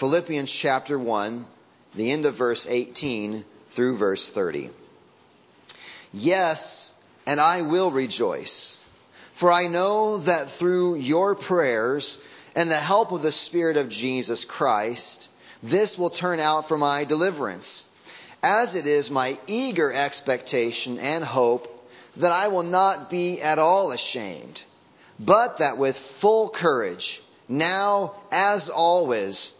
Philippians chapter 1, the end of verse 18 through verse 30. Yes, and I will rejoice, for I know that through your prayers and the help of the Spirit of Jesus Christ, this will turn out for my deliverance, as it is my eager expectation and hope that I will not be at all ashamed, but that with full courage, now as always,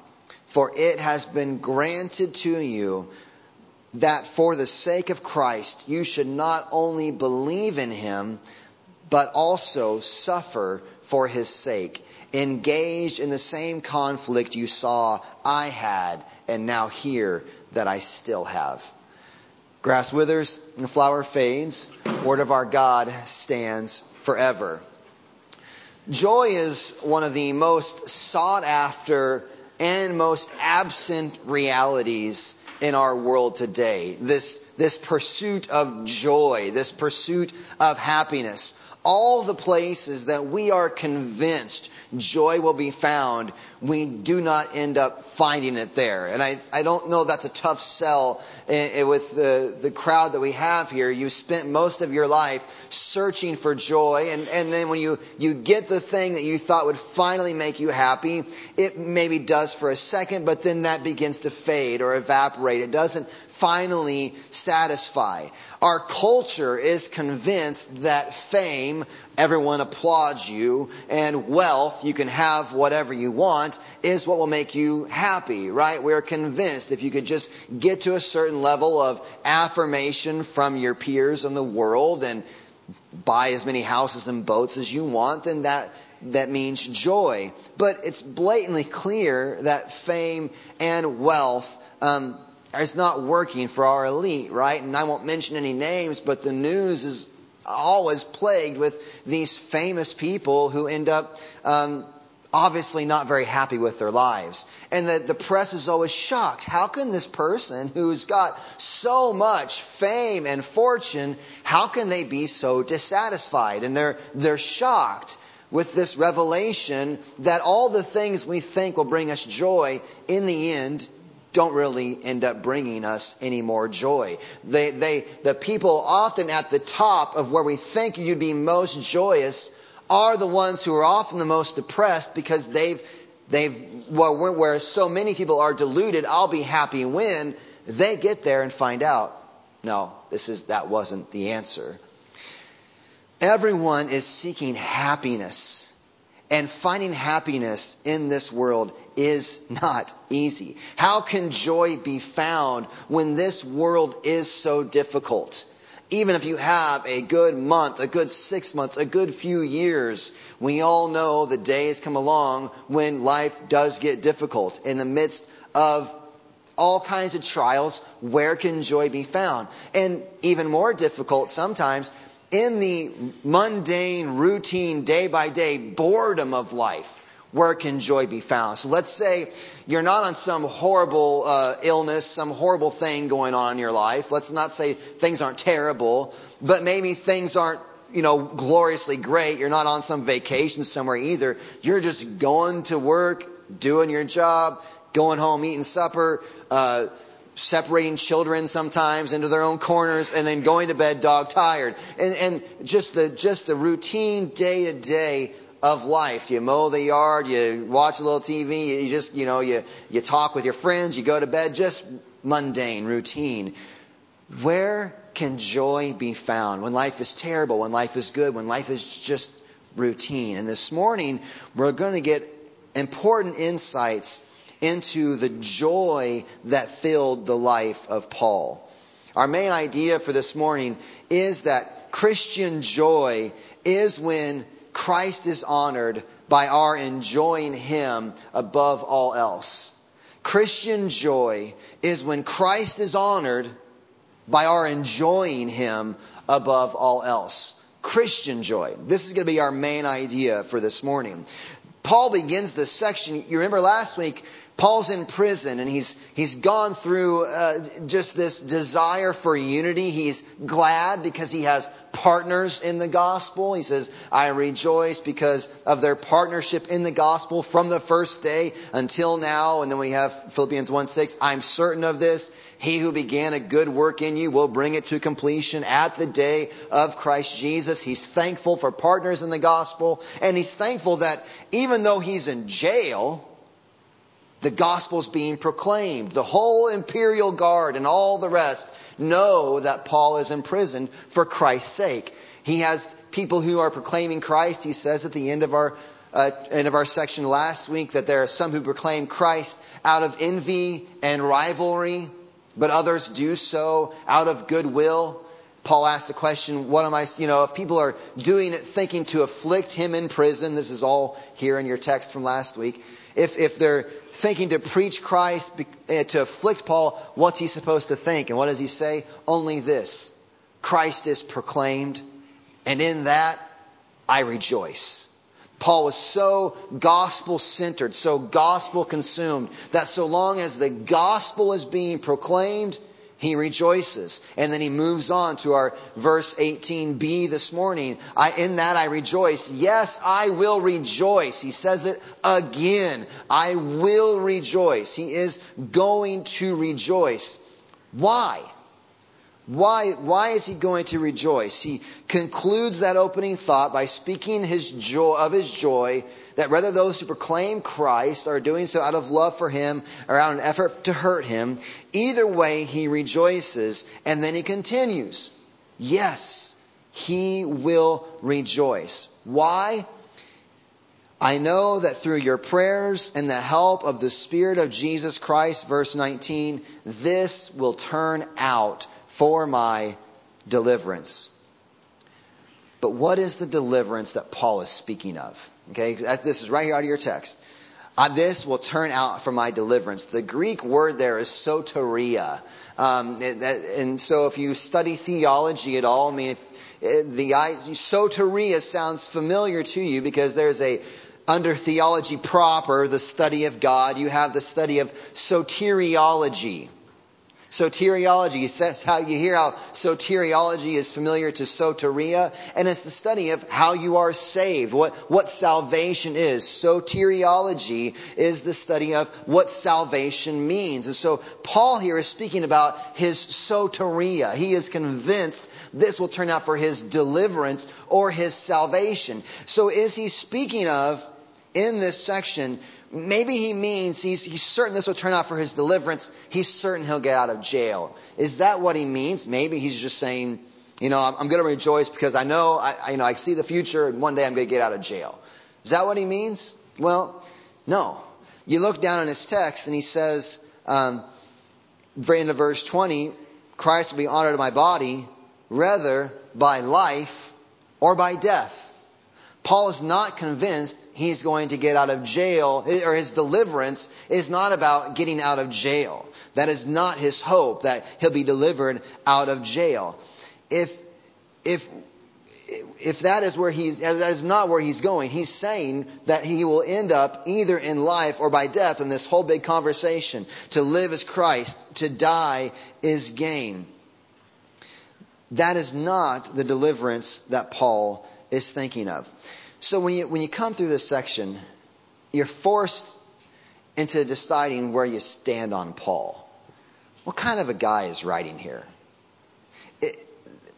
For it has been granted to you that for the sake of Christ you should not only believe in him, but also suffer for his sake, engaged in the same conflict you saw I had and now hear that I still have. Grass withers, the flower fades, word of our God stands forever. Joy is one of the most sought after and most absent realities in our world today. This, this pursuit of joy, this pursuit of happiness. All the places that we are convinced joy will be found, we do not end up finding it there. And I, I don't know that's a tough sell eh, eh, with the, the crowd that we have here. You spent most of your life searching for joy, and, and then when you, you get the thing that you thought would finally make you happy, it maybe does for a second, but then that begins to fade or evaporate. It doesn't finally satisfy. Our culture is convinced that fame, everyone applauds you, and wealth, you can have whatever you want, is what will make you happy, right? We're convinced if you could just get to a certain level of affirmation from your peers in the world and buy as many houses and boats as you want, then that that means joy. But it's blatantly clear that fame and wealth um, is not working for our elite, right? And I won't mention any names, but the news is always plagued with these famous people who end up um, obviously not very happy with their lives. And the, the press is always shocked. How can this person who's got so much fame and fortune, how can they be so dissatisfied? And they're, they're shocked with this revelation that all the things we think will bring us joy in the end don't really end up bringing us any more joy. They, they, the people often at the top of where we think you'd be most joyous are the ones who are often the most depressed because they've, they've, well, where so many people are deluded, I'll be happy when they get there and find out, no, this is, that wasn't the answer. Everyone is seeking happiness and finding happiness in this world is not easy. How can joy be found when this world is so difficult? Even if you have a good month, a good six months, a good few years, we all know the days come along when life does get difficult. In the midst of all kinds of trials, where can joy be found? And even more difficult sometimes in the mundane, routine, day by day boredom of life, where can joy be found? So let's say you're not on some horrible uh, illness, some horrible thing going on in your life. Let's not say things aren't terrible, but maybe things aren't, you know, gloriously great. You're not on some vacation somewhere either. You're just going to work, doing your job, going home, eating supper, uh, separating children sometimes into their own corners and then going to bed dog tired and, and just the just the routine day to day of life. You mow the yard, you watch a little TV, you just, you know, you, you talk with your friends, you go to bed, just mundane, routine. Where can joy be found when life is terrible, when life is good, when life is just routine? And this morning, we're going to get important insights into the joy that filled the life of Paul. Our main idea for this morning is that Christian joy is when Christ is honored by our enjoying Him above all else. Christian joy is when Christ is honored by our enjoying Him above all else. Christian joy. This is going to be our main idea for this morning. Paul begins this section. You remember last week, Paul's in prison and he's, he's gone through uh, just this desire for unity. He's glad because he has partners in the gospel. He says, I rejoice because of their partnership in the gospel from the first day until now. And then we have Philippians 1 6, I'm certain of this. He who began a good work in you will bring it to completion at the day of Christ Jesus. He's thankful for partners in the gospel. And he's thankful that even though he's in jail, the gospel's being proclaimed. The whole imperial guard and all the rest know that Paul is imprisoned for Christ's sake. He has people who are proclaiming Christ. He says at the end of our uh, end of our section last week that there are some who proclaim Christ out of envy and rivalry, but others do so out of goodwill. Paul asked the question, what am I, you know, if people are doing it thinking to afflict him in prison, this is all here in your text from last week. If, if they're thinking to preach Christ, eh, to afflict Paul, what's he supposed to think? And what does he say? Only this Christ is proclaimed, and in that I rejoice. Paul was so gospel centered, so gospel consumed, that so long as the gospel is being proclaimed, he rejoices. And then he moves on to our verse 18b this morning. I, in that I rejoice. Yes, I will rejoice. He says it again. I will rejoice. He is going to rejoice. Why? Why, why is he going to rejoice? He concludes that opening thought by speaking his joy, of his joy that whether those who proclaim Christ are doing so out of love for him or out of an effort to hurt him, either way he rejoices. And then he continues, yes, he will rejoice. Why? I know that through your prayers and the help of the Spirit of Jesus Christ, verse 19, this will turn out for my deliverance. But what is the deliverance that Paul is speaking of? Okay, this is right here out of your text. Uh, this will turn out for my deliverance. The Greek word there is soteria. Um, and so if you study theology at all, I mean, if, the soteria sounds familiar to you because there's a under theology proper, the study of God, you have the study of soteriology. Soteriology, says how you hear how soteriology is familiar to soteria, and it's the study of how you are saved, what, what salvation is. Soteriology is the study of what salvation means. And so Paul here is speaking about his soteria. He is convinced this will turn out for his deliverance or his salvation. So is he speaking of in this section Maybe he means he's, he's certain this will turn out for his deliverance. He's certain he'll get out of jail. Is that what he means? Maybe he's just saying, you know, I'm, I'm going to rejoice because I know, I, I, you know, I see the future and one day I'm going to get out of jail. Is that what he means? Well, no. You look down in his text and he says, um, into verse 20, Christ will be honored in my body, rather by life or by death. Paul is not convinced he's going to get out of jail, or his deliverance is not about getting out of jail. That is not his hope, that he'll be delivered out of jail. If, if, if that is where he's, that is not where he's going, he's saying that he will end up either in life or by death in this whole big conversation. To live is Christ, to die is gain. That is not the deliverance that Paul is thinking of. So when you, when you come through this section, you're forced into deciding where you stand on Paul. What kind of a guy is writing here? It,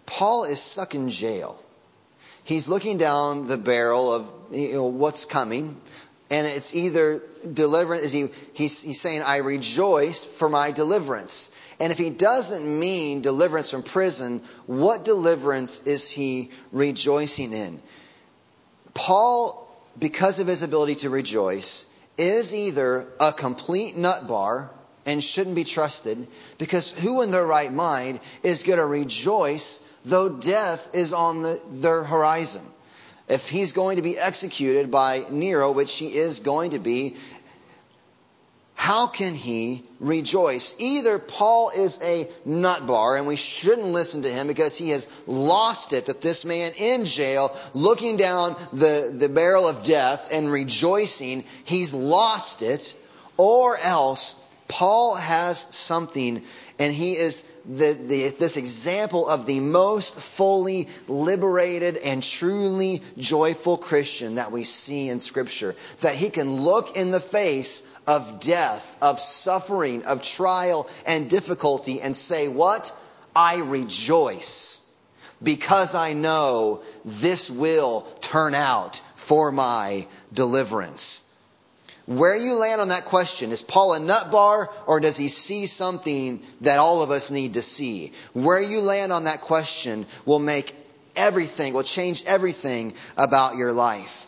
Paul is stuck in jail. He's looking down the barrel of you know, what's coming, and it's either deliverance. He, he's, he's saying, "I rejoice for my deliverance." And if he doesn't mean deliverance from prison, what deliverance is he rejoicing in? Paul, because of his ability to rejoice, is either a complete nut bar and shouldn't be trusted, because who in their right mind is going to rejoice though death is on the, their horizon? If he's going to be executed by Nero, which he is going to be, how can he rejoice? Either Paul is a nutbar and we shouldn't listen to him because he has lost it that this man in jail looking down the, the barrel of death and rejoicing, he's lost it, or else Paul has something and he is the, the, this example of the most fully liberated and truly joyful Christian that we see in Scripture. That he can look in the face of death, of suffering, of trial and difficulty and say, What? I rejoice because I know this will turn out for my deliverance. Where you land on that question, is Paul a nut bar or does he see something that all of us need to see? Where you land on that question will make everything, will change everything about your life.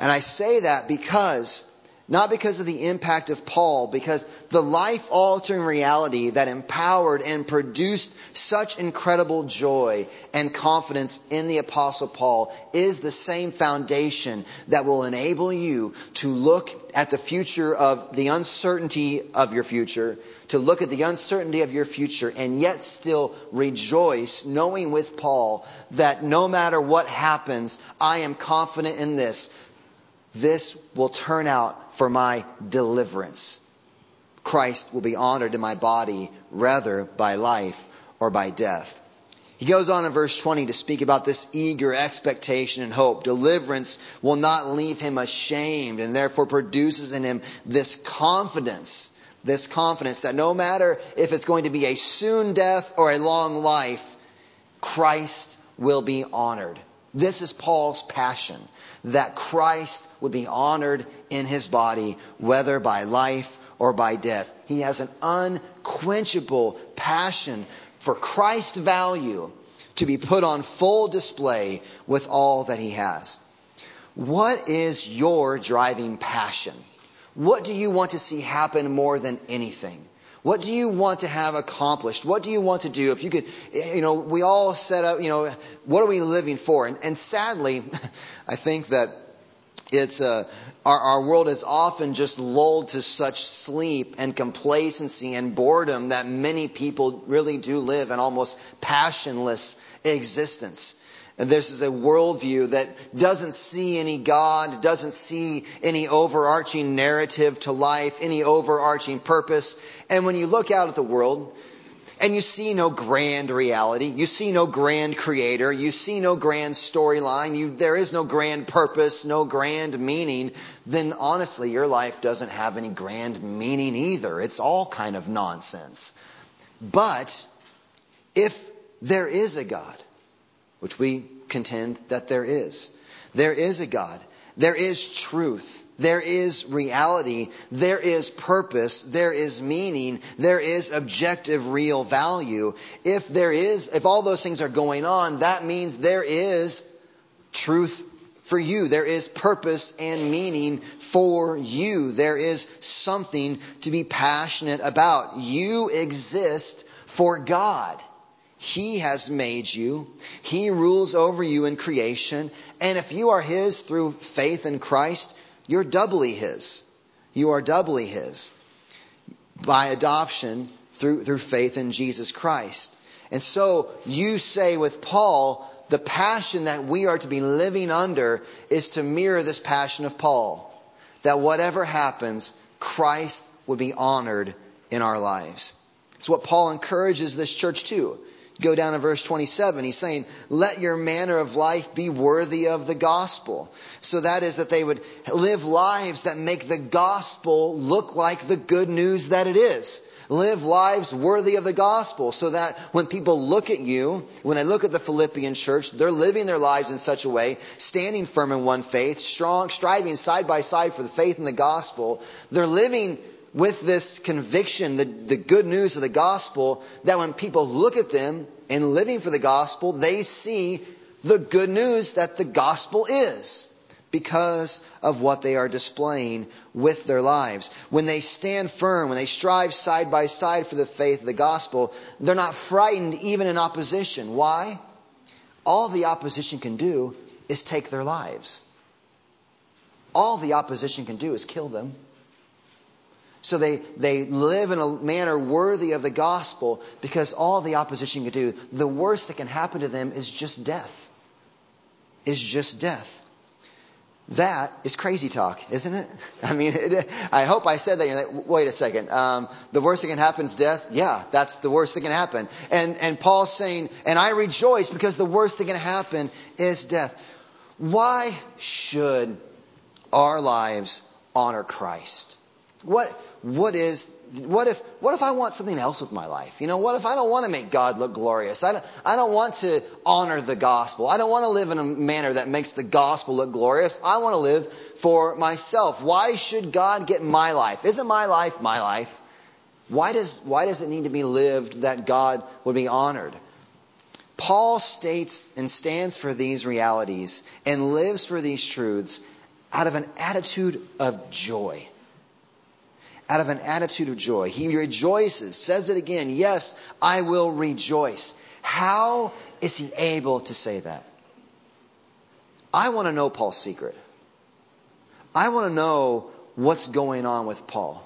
And I say that because not because of the impact of Paul, because the life altering reality that empowered and produced such incredible joy and confidence in the Apostle Paul is the same foundation that will enable you to look at the future of the uncertainty of your future, to look at the uncertainty of your future, and yet still rejoice, knowing with Paul that no matter what happens, I am confident in this this will turn out for my deliverance. Christ will be honored in my body, rather by life or by death. He goes on in verse 20 to speak about this eager expectation and hope. Deliverance will not leave him ashamed and therefore produces in him this confidence, this confidence that no matter if it's going to be a soon death or a long life, Christ will be honored. This is Paul's passion that Christ would be honored in his body, whether by life or by death. He has an unquenchable passion for Christ's value to be put on full display with all that he has. What is your driving passion? What do you want to see happen more than anything? What do you want to have accomplished? What do you want to do? If you could, you know, we all set up, you know, what are we living for? And, and sadly, I think that it's uh, our, our world is often just lulled to such sleep and complacency and boredom that many people really do live an almost passionless existence. And this is a worldview that doesn't see any God, doesn't see any overarching narrative to life, any overarching purpose. And when you look out at the world, and you see no grand reality, you see no grand creator, you see no grand storyline, there is no grand purpose, no grand meaning, then honestly, your life doesn't have any grand meaning either. It's all kind of nonsense. But if there is a God, which we contend that there is. There is a God. There is truth. There is reality. There is purpose. There is meaning. There is objective real value. If there is, if all those things are going on, that means there is truth for you. There is purpose and meaning for you. There is something to be passionate about. You exist for God. He has made you. He rules over you in creation. And if you are His through faith in Christ, you're doubly His. You are doubly His by adoption through, through faith in Jesus Christ. And so you say with Paul the passion that we are to be living under is to mirror this passion of Paul. That whatever happens, Christ would be honored in our lives. It's what Paul encourages this church to. Go down to verse 27. He's saying, let your manner of life be worthy of the gospel. So that is that they would live lives that make the gospel look like the good news that it is. Live lives worthy of the gospel so that when people look at you, when they look at the Philippian church, they're living their lives in such a way, standing firm in one faith, strong, striving side by side for the faith in the gospel. They're living with this conviction, the, the good news of the gospel, that when people look at them and living for the gospel, they see the good news that the gospel is because of what they are displaying with their lives. When they stand firm, when they strive side by side for the faith of the gospel, they're not frightened even in opposition. Why? All the opposition can do is take their lives. All the opposition can do is kill them. So they, they live in a manner worthy of the gospel because all the opposition can do, the worst that can happen to them is just death. Is just death. That is crazy talk, isn't it? I mean, it, I hope I said that. Like, wait a second. Um, the worst that can happen is death. Yeah, that's the worst that can happen. And and Paul's saying, and I rejoice because the worst that can happen is death. Why should our lives honor Christ? What, what is, what if, what if I want something else with my life? You know, what if I don't want to make God look glorious? I don't, I don't want to honor the gospel. I don't want to live in a manner that makes the gospel look glorious. I want to live for myself. Why should God get my life? Isn't my life my life? Why does, why does it need to be lived that God would be honored? Paul states and stands for these realities and lives for these truths out of an attitude of joy out of an attitude of joy. He rejoices, says it again, yes, I will rejoice. How is he able to say that? I want to know Paul's secret. I want to know what's going on with Paul.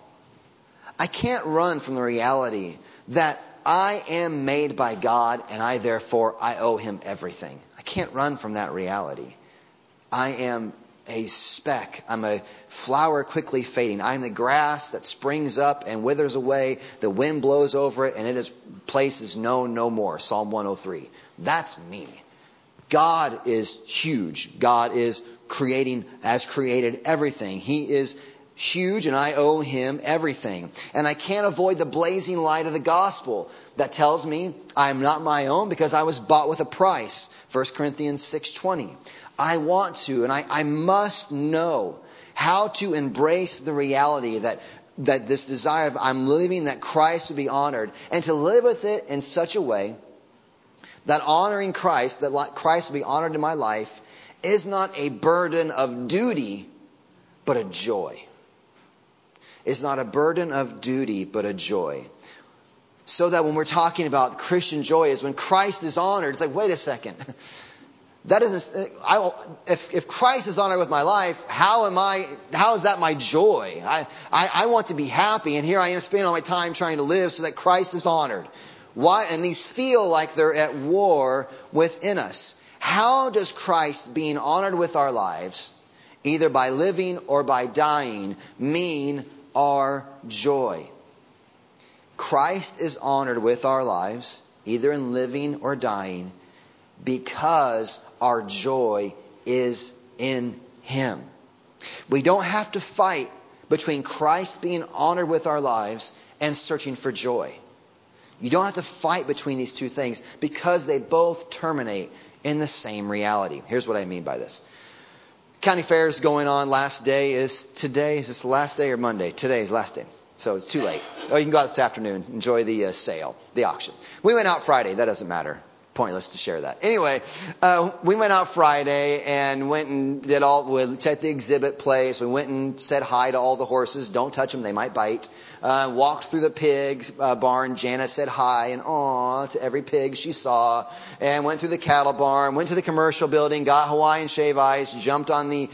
I can't run from the reality that I am made by God and I therefore I owe him everything. I can't run from that reality. I am a speck. I'm a flower quickly fading. I'm the grass that springs up and withers away. The wind blows over it and it is place is known no more. Psalm 103. That's me. God is huge. God is creating, has created everything. He is huge and I owe him everything. And I can't avoid the blazing light of the gospel that tells me I am not my own because I was bought with a price. 1 Corinthians 6:20. I want to and I, I must know how to embrace the reality that that this desire of I'm living that Christ would be honored and to live with it in such a way that honoring Christ, that Christ would be honored in my life, is not a burden of duty, but a joy. It's not a burden of duty, but a joy. So that when we're talking about Christian joy is when Christ is honored, it's like, wait a second. That isn't, I, if, if Christ is honored with my life, how am I, how is that my joy? I, I, I want to be happy and here I am spending all my time trying to live so that Christ is honored. Why, and these feel like they're at war within us. How does Christ being honored with our lives, either by living or by dying, mean our joy? Christ is honored with our lives, either in living or dying, because our joy is in Him. We don't have to fight between Christ being honored with our lives and searching for joy. You don't have to fight between these two things because they both terminate in the same reality. Here's what I mean by this. County fair is going on. Last day is today. Is this the last day or Monday? Today is last day. So it's too late. Oh, you can go out this afternoon. Enjoy the uh, sale, the auction. We went out Friday. That doesn't matter pointless to share that. Anyway, uh, we went out Friday and went and did all, we checked the exhibit place. We went and said hi to all the horses. Don't touch them, they might bite. Uh, walked through the pigs uh, barn. Jana said hi and aw to every pig she saw. And went through the cattle barn, went to the commercial building, got Hawaiian shave ice, jumped on the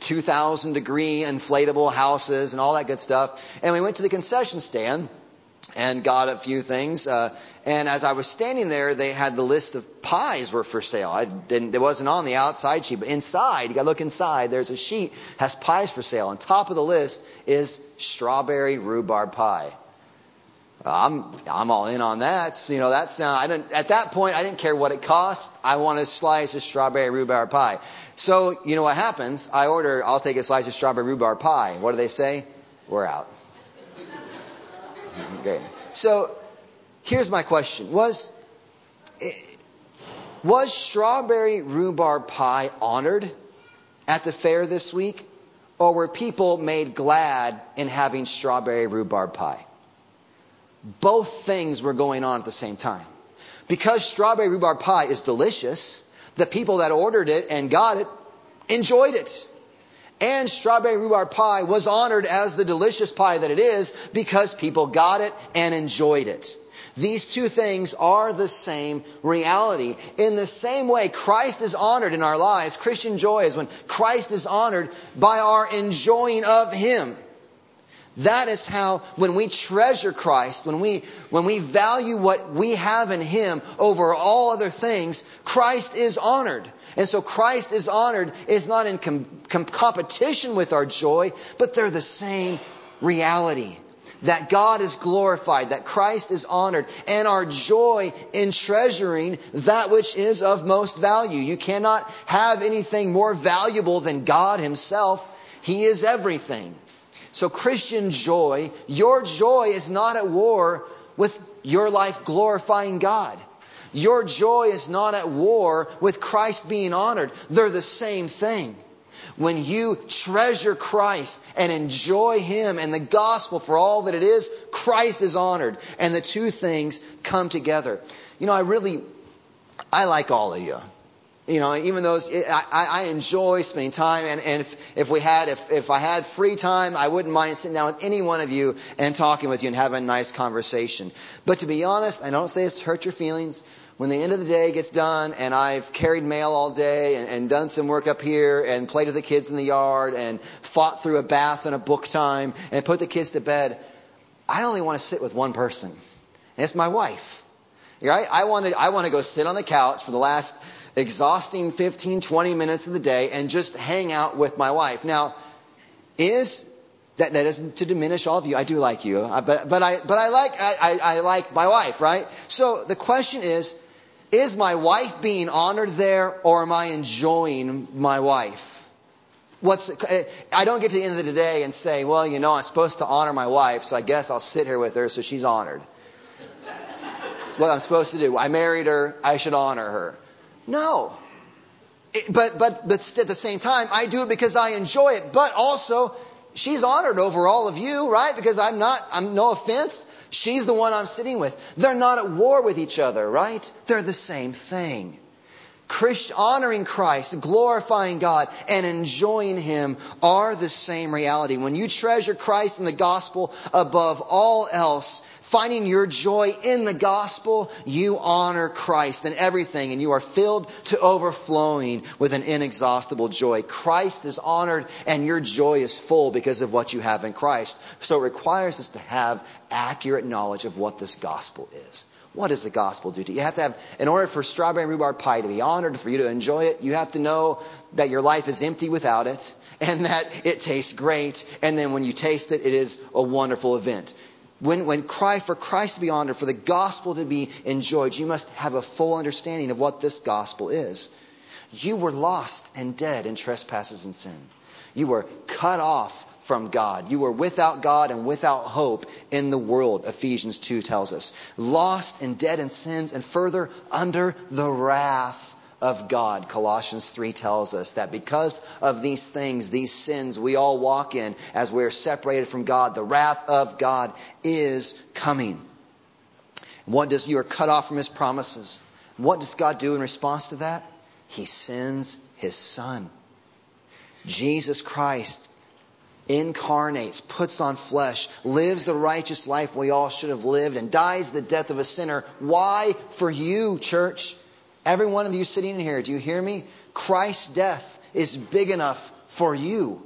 2,000 degree inflatable houses and all that good stuff. And we went to the concession stand and got a few things. Uh, and as I was standing there, they had the list of pies were for sale. I didn't, it wasn't on the outside sheet, but inside, you gotta look inside, there's a sheet, has pies for sale. On top of the list is strawberry rhubarb pie. I'm, I'm all in on that. You know, that sound, I didn't, at that point, I didn't care what it cost. I want a slice of strawberry rhubarb pie. So, you know what happens? I order, I'll take a slice of strawberry rhubarb pie. What do they say? We're out. Okay. So, here's my question. Was, was strawberry rhubarb pie honored at the fair this week? Or were people made glad in having strawberry rhubarb pie? both things were going on at the same time. Because strawberry rhubarb pie is delicious, the people that ordered it and got it enjoyed it. And strawberry rhubarb pie was honored as the delicious pie that it is because people got it and enjoyed it. These two things are the same reality. In the same way, Christ is honored in our lives. Christian joy is when Christ is honored by our enjoying of Him. That is how, when we treasure Christ, when we, when we value what we have in Him over all other things, Christ is honored. And so Christ is honored is not in com- com- competition with our joy, but they're the same reality. That God is glorified, that Christ is honored, and our joy in treasuring that which is of most value. You cannot have anything more valuable than God Himself. He is everything. So, Christian joy, your joy is not at war with your life glorifying God. Your joy is not at war with Christ being honored. They're the same thing. When you treasure Christ and enjoy Him and the gospel for all that it is, Christ is honored. And the two things come together. You know, I really, I like all of you you know, even though I, I enjoy spending time, and, and if, if we had, if, if I had free time, I wouldn't mind sitting down with any one of you and talking with you and having a nice conversation. But to be honest, I don't say this to hurt your feelings. When the end of the day gets done and I've carried mail all day and, and done some work up here and played with the kids in the yard and fought through a bath and a book time and put the kids to bed, I only want to sit with one person. And it's my wife. Right? I want to, I want to go sit on the couch for the last exhausting 15, 20 minutes of the day and just hang out with my wife. Now, is that, that isn't to diminish all of you. I do like you, but, but I, but I like, I, I like my wife, right? So the question is, is my wife being honored there or am I enjoying my wife? What's, I don't get to the end of the day and say, well, you know, I'm supposed to honor my wife, so I guess I'll sit here with her so she's honored. what I'm supposed to do. I married her, I should honor her. No. It, but, but, but at the same time, I do it because I enjoy it, but also, she's honored over all of you, right? Because I'm not, I'm no offense. She's the one I'm sitting with. They're not at war with each other, right? They're the same thing. Christ, honoring Christ, glorifying God, and enjoying Him are the same reality. When you treasure Christ and the gospel above all else, finding your joy in the gospel, you honor Christ and everything, and you are filled to overflowing with an inexhaustible joy. Christ is honored, and your joy is full because of what you have in Christ. So it requires us to have accurate knowledge of what this gospel is. What does the gospel do to you? You have to have, in order for strawberry and rhubarb pie to be honored, for you to enjoy it, you have to know that your life is empty without it and that it tastes great. And then when you taste it, it is a wonderful event. When, when cry for Christ to be honored, for the gospel to be enjoyed, you must have a full understanding of what this gospel is. You were lost and dead in trespasses and sin. You were cut off from God. You were without God and without hope in the world, Ephesians 2 tells us. Lost and dead in sins and further under the wrath of God. Colossians 3 tells us that because of these things, these sins we all walk in as we're separated from God, the wrath of God is coming. What does you are cut off from his promises? What does God do in response to that? He sends his son. Jesus Christ incarnates, puts on flesh, lives the righteous life we all should have lived, and dies the death of a sinner. Why? For you, church. Every one of you sitting in here, do you hear me? Christ's death is big enough for you.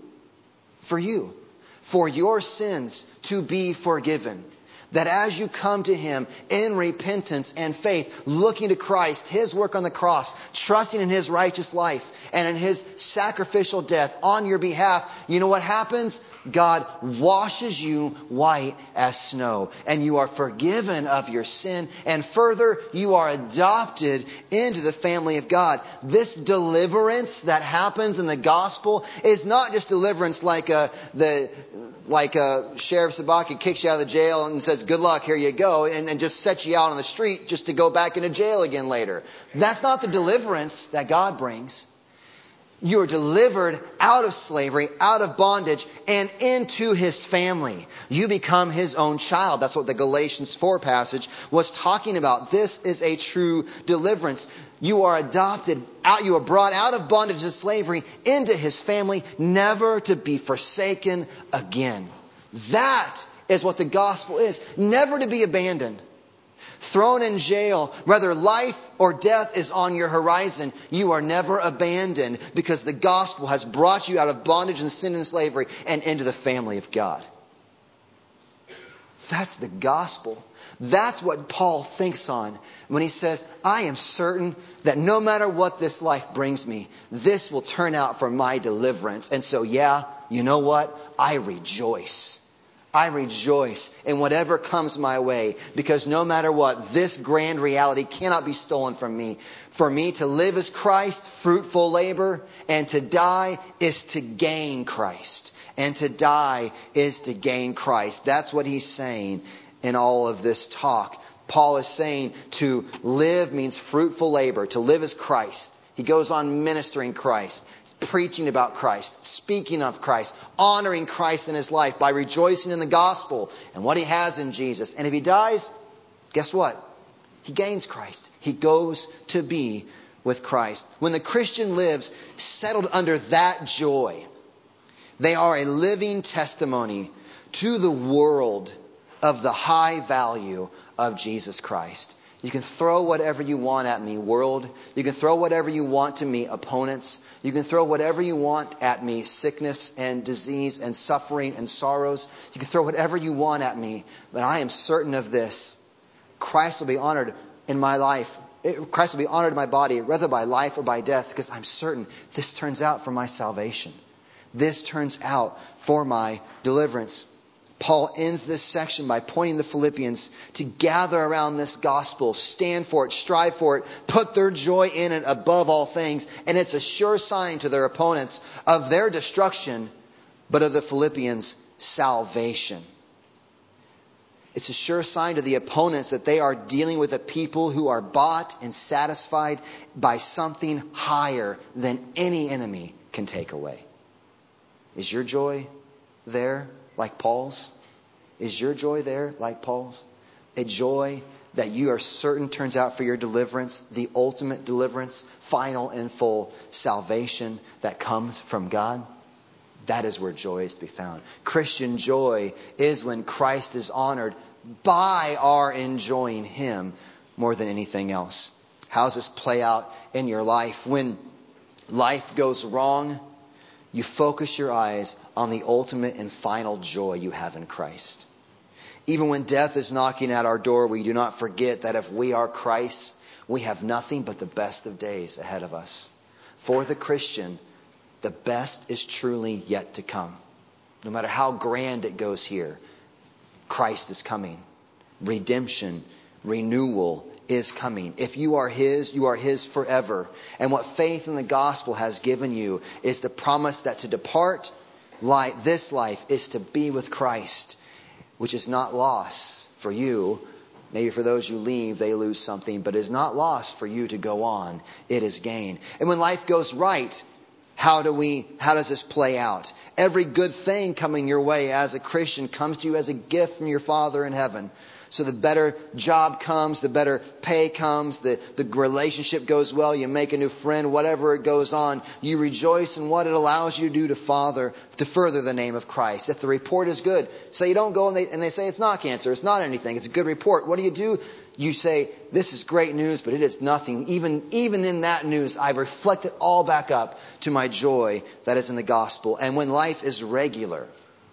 For you. For your sins to be forgiven. That as you come to Him in repentance and faith, looking to Christ, His work on the cross, trusting in His righteous life and in His sacrificial death on your behalf, you know what happens? God washes you white as snow and you are forgiven of your sin. And further, you are adopted into the family of God. This deliverance that happens in the gospel is not just deliverance like a, the, like a Sheriff Sabaki kicks you out of the jail and says, good luck, here you go, and, and just sets you out on the street just to go back into jail again later. That's not the deliverance that God brings. You are delivered out of slavery, out of bondage, and into his family. You become his own child. That's what the Galatians 4 passage was talking about. This is a true deliverance. You are adopted out, you are brought out of bondage and slavery into his family, never to be forsaken again. That is what the gospel is. Never to be abandoned thrown in jail, whether life or death is on your horizon, you are never abandoned because the gospel has brought you out of bondage and sin and slavery and into the family of God. That's the gospel. That's what Paul thinks on when he says, I am certain that no matter what this life brings me, this will turn out for my deliverance. And so, yeah, you know what? I rejoice. I rejoice in whatever comes my way because no matter what, this grand reality cannot be stolen from me. For me to live is Christ, fruitful labor, and to die is to gain Christ. And to die is to gain Christ. That's what he's saying in all of this talk. Paul is saying to live means fruitful labor. To live is Christ. He goes on ministering Christ, preaching about Christ, speaking of Christ, honoring Christ in his life by rejoicing in the gospel and what he has in Jesus. And if he dies, guess what? He gains Christ. He goes to be with Christ. When the Christian lives settled under that joy, they are a living testimony to the world of the high value of Jesus Christ. You can throw whatever you want at me, world. You can throw whatever you want to me, opponents. You can throw whatever you want at me, sickness and disease and suffering and sorrows. You can throw whatever you want at me, but I am certain of this. Christ will be honored in my life. Christ will be honored in my body, whether by life or by death, because I'm certain this turns out for my salvation. This turns out for my deliverance. Paul ends this section by pointing the Philippians to gather around this gospel, stand for it, strive for it, put their joy in it above all things. And it's a sure sign to their opponents of their destruction, but of the Philippians' salvation. It's a sure sign to the opponents that they are dealing with a people who are bought and satisfied by something higher than any enemy can take away. Is your joy there? Like Paul's? Is your joy there like Paul's? A joy that you are certain turns out for your deliverance, the ultimate deliverance, final and full salvation that comes from God? That is where joy is to be found. Christian joy is when Christ is honored by our enjoying Him more than anything else. How does this play out in your life? When life goes wrong, you focus your eyes on the ultimate and final joy you have in Christ. Even when death is knocking at our door, we do not forget that if we are Christ, we have nothing but the best of days ahead of us. For the Christian, the best is truly yet to come. No matter how grand it goes here, Christ is coming. Redemption, renewal, is coming. If you are His, you are His forever. And what faith in the gospel has given you is the promise that to depart life, this life is to be with Christ, which is not loss for you. Maybe for those you leave, they lose something, but it is not loss for you to go on. It is gain. And when life goes right, how do we, how does this play out? Every good thing coming your way as a Christian comes to you as a gift from your Father in heaven. So the better job comes, the better pay comes, the, the relationship goes well, you make a new friend, whatever it goes on, you rejoice in what it allows you to do to father, to further the name of Christ. If the report is good, say you don't go and they, and they say it's not cancer, it's not anything, it's a good report. What do you do? You say, this is great news, but it is nothing. Even, even in that news, I reflect it all back up to my joy that is in the gospel. And when life is regular,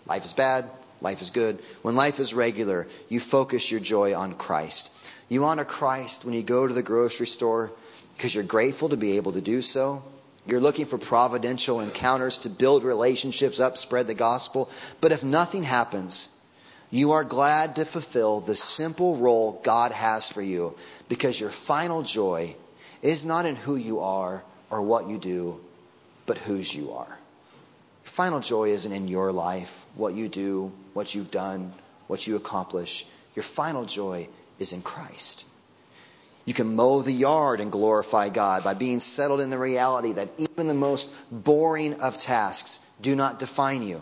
life is bad, life is good. When life is regular, you focus your joy on Christ. You honor Christ when you go to the grocery store because you're grateful to be able to do so. You're looking for providential encounters to build relationships up, spread the gospel. But if nothing happens, you are glad to fulfill the simple role God has for you because your final joy is not in who you are or what you do, but whose you are. Final joy isn't in your life, what you do, what you've done, what you accomplish. Your final joy is in Christ. You can mow the yard and glorify God by being settled in the reality that even the most boring of tasks do not define you.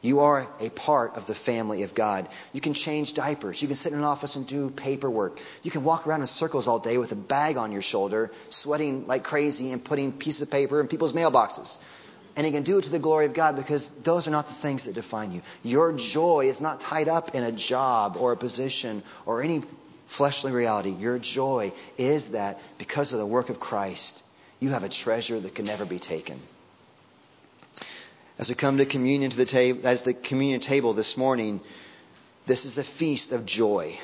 You are a part of the family of God. You can change diapers. You can sit in an office and do paperwork. You can walk around in circles all day with a bag on your shoulder, sweating like crazy and putting pieces of paper in people's mailboxes. And you can do it to the glory of God because those are not the things that define you. Your joy is not tied up in a job or a position or any fleshly reality. Your joy is that because of the work of Christ, you have a treasure that can never be taken. As we come to communion to the table, as the communion table this morning, this is a feast of joy.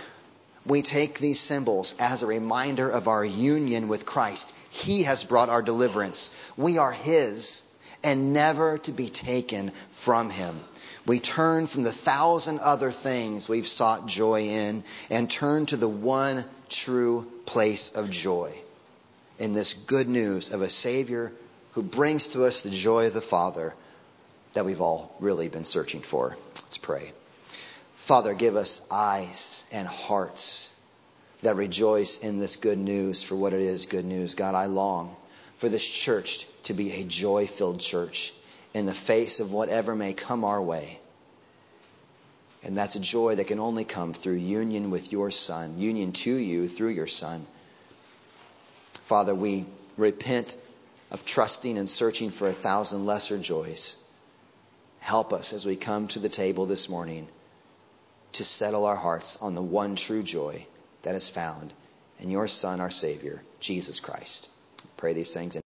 We take these symbols as a reminder of our union with Christ. He has brought our deliverance. We are His and never to be taken from Him. We turn from the thousand other things we've sought joy in and turn to the one true place of joy in this good news of a Savior who brings to us the joy of the Father that we've all really been searching for. Let's pray. Father, give us eyes and hearts that rejoice in this good news for what it is good news. God, I long for this church to be a joy filled church in the face of whatever may come our way. And that's a joy that can only come through union with your Son, union to you through your Son. Father, we repent of trusting and searching for a thousand lesser joys. Help us as we come to the table this morning to settle our hearts on the one true joy that is found in your Son, our Savior, Jesus Christ. Pray these things.